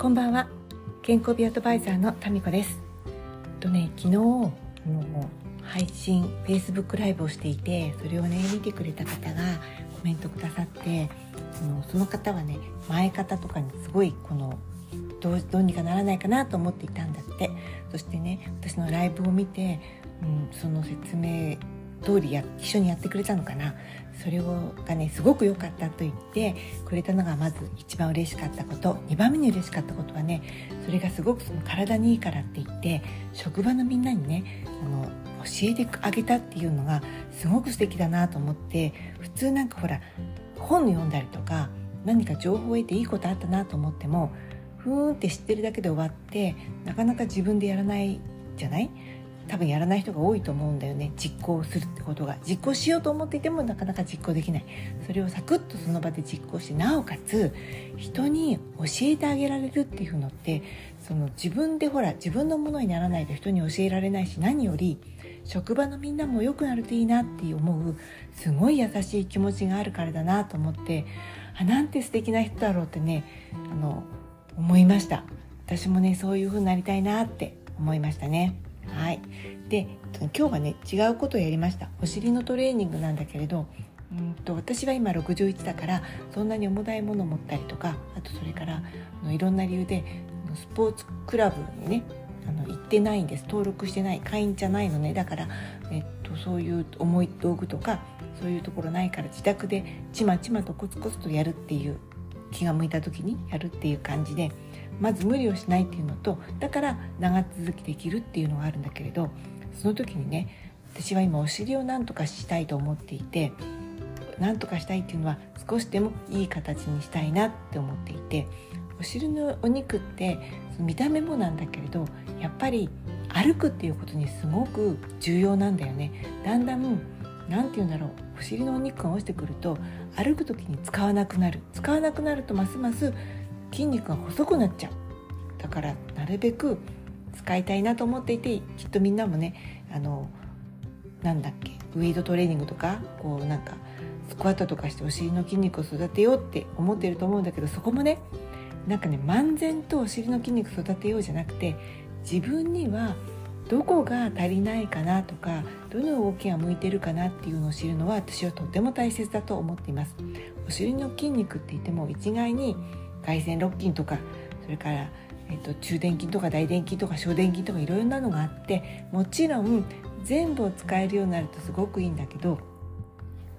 こんばんは。健康美アドバイザーのタミコです。とね昨日の配信 Facebook ライブをしていてそれをね見てくれた方がコメントくださってその方はね前方とかにすごいこのどうどうにかならないかなと思っていたんだって。そしてね私のライブを見て、うん、その説明通りや一緒にやってくれたのかな。それをがねすごく良かったと言ってくれたのがまず一番嬉しかったこと。2番目に嬉しかったことはねそれがすごくその体にいいからって言って職場のみんなにねあの教えてあげたっていうのがすごく素敵だなと思って普通なんかほら本読んだりとか何か情報を得ていいことあったなと思ってもふーんって知ってるだけで終わってなかなか自分でやらないじゃない？多分やらない人が多いと思うんだよね。実行するってことが。実行しようと思っていてもなかなか実行できない。それをサクッとその場で実行してなおかつ人に教えてあげられるっていうのってその自分でほら自分のものにならないと人に教えられないし何より職場のみんなも良くなるといいなって思うすごい優しい気持ちがあるからだなと思ってあなんて素敵な人だろうってねあの思いました。私もねそういう風になりたいなって思いましたね。はい、で今日はね違うことをやりました。お尻のトレーニングなんだけれどうんと私は今61だからそんなに重たいものを持ったりとかあとそれからあのいろんな理由でスポーツクラブにねあの行ってないんです。登録してない会員じゃないのね。だから、えっと、そういう重い道具とかそういうところないから自宅でちまちまとコツコツとやるっていう気が向いた時にやるっていう感じでまず無理をしないっていうのとだから長続きできるっていうのがあるんだけれどその時にね私は今お尻を何とかしたいと思っていて何とかしたいっていうのは少しでもいい形にしたいなって思っていてお尻のお肉って見た目もなんだけれどやっぱり歩くっていうことにすごく重要なんだよね。だんだん何て言うんだろう。お尻のお肉が落ちてくると歩く時に使わなくなる。使わなくなるとますます筋肉が細くなっちゃう。だからなるべく使いたいなと思っていてきっとみんなもねあのなんだっけウェイトトレーニングとかこうなんかスクワットとかしてお尻の筋肉を育てようって思ってると思うんだけどそこもねなんかね漫然とお尻の筋肉育てようじゃなくて自分にはどこが足りないかなとかどの動きが向いてるかなっていうのを知るのは私はとても大切だと思っています。お尻の筋肉って言っても一概に外旋肋筋とかそれから、えっと、中殿筋とか大殿筋とか小殿筋とかいろいろなのがあってもちろん全部を使えるようになるとすごくいいんだけど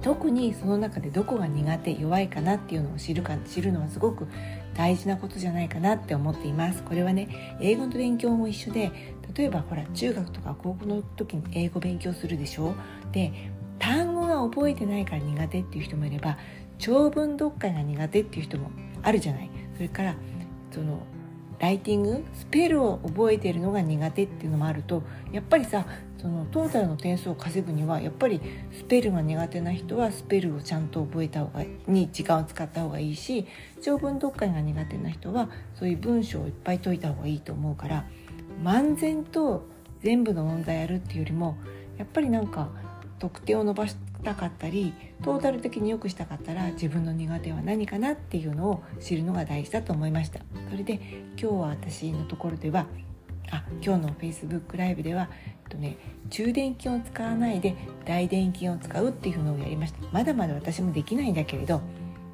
特にその中でどこが苦手弱いかなっていうのを知るか知るのはすごく大事なことじゃないかなって思っています。これはね英語の勉強も一緒で例えばほら中学とか高校の時に英語勉強するでしょ？で単語が覚えてないから苦手っていう人もいれば長文読解が苦手っていう人もあるじゃない。それからそのライティングスペルを覚えているのが苦手っていうのもあるとやっぱりさそのトータルの点数を稼ぐにはやっぱりスペルが苦手な人はスペルをちゃんと覚えた方がに時間を使った方がいいし長文読解が苦手な人はそういう文章をいっぱい解いた方がいいと思うから漫然と全部の問題やるっていうよりもやっぱりなんか得点を伸ばしたかったりトータル的に良くしたかったら自分の苦手は何かなっていうのを知るのが大事だと思いました。それで今日は私のところではあ今日の Facebook ライブでは、えっとね、中電筋を使わないで大電筋を使うっていうのをやりました。まだまだ私もできないんだけれど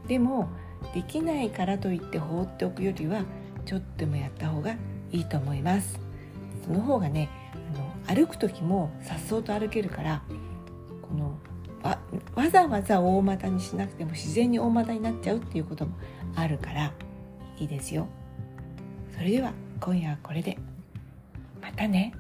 でもできないからといって放っておくよりはちょっとでもやった方がいいと思います。その方がねあの歩く時もさっそうと歩けるからこのわわざわざ大股にしなくても自然に大股になっちゃうっていうこともあるからいいですよそれでは今夜はこれでまたね。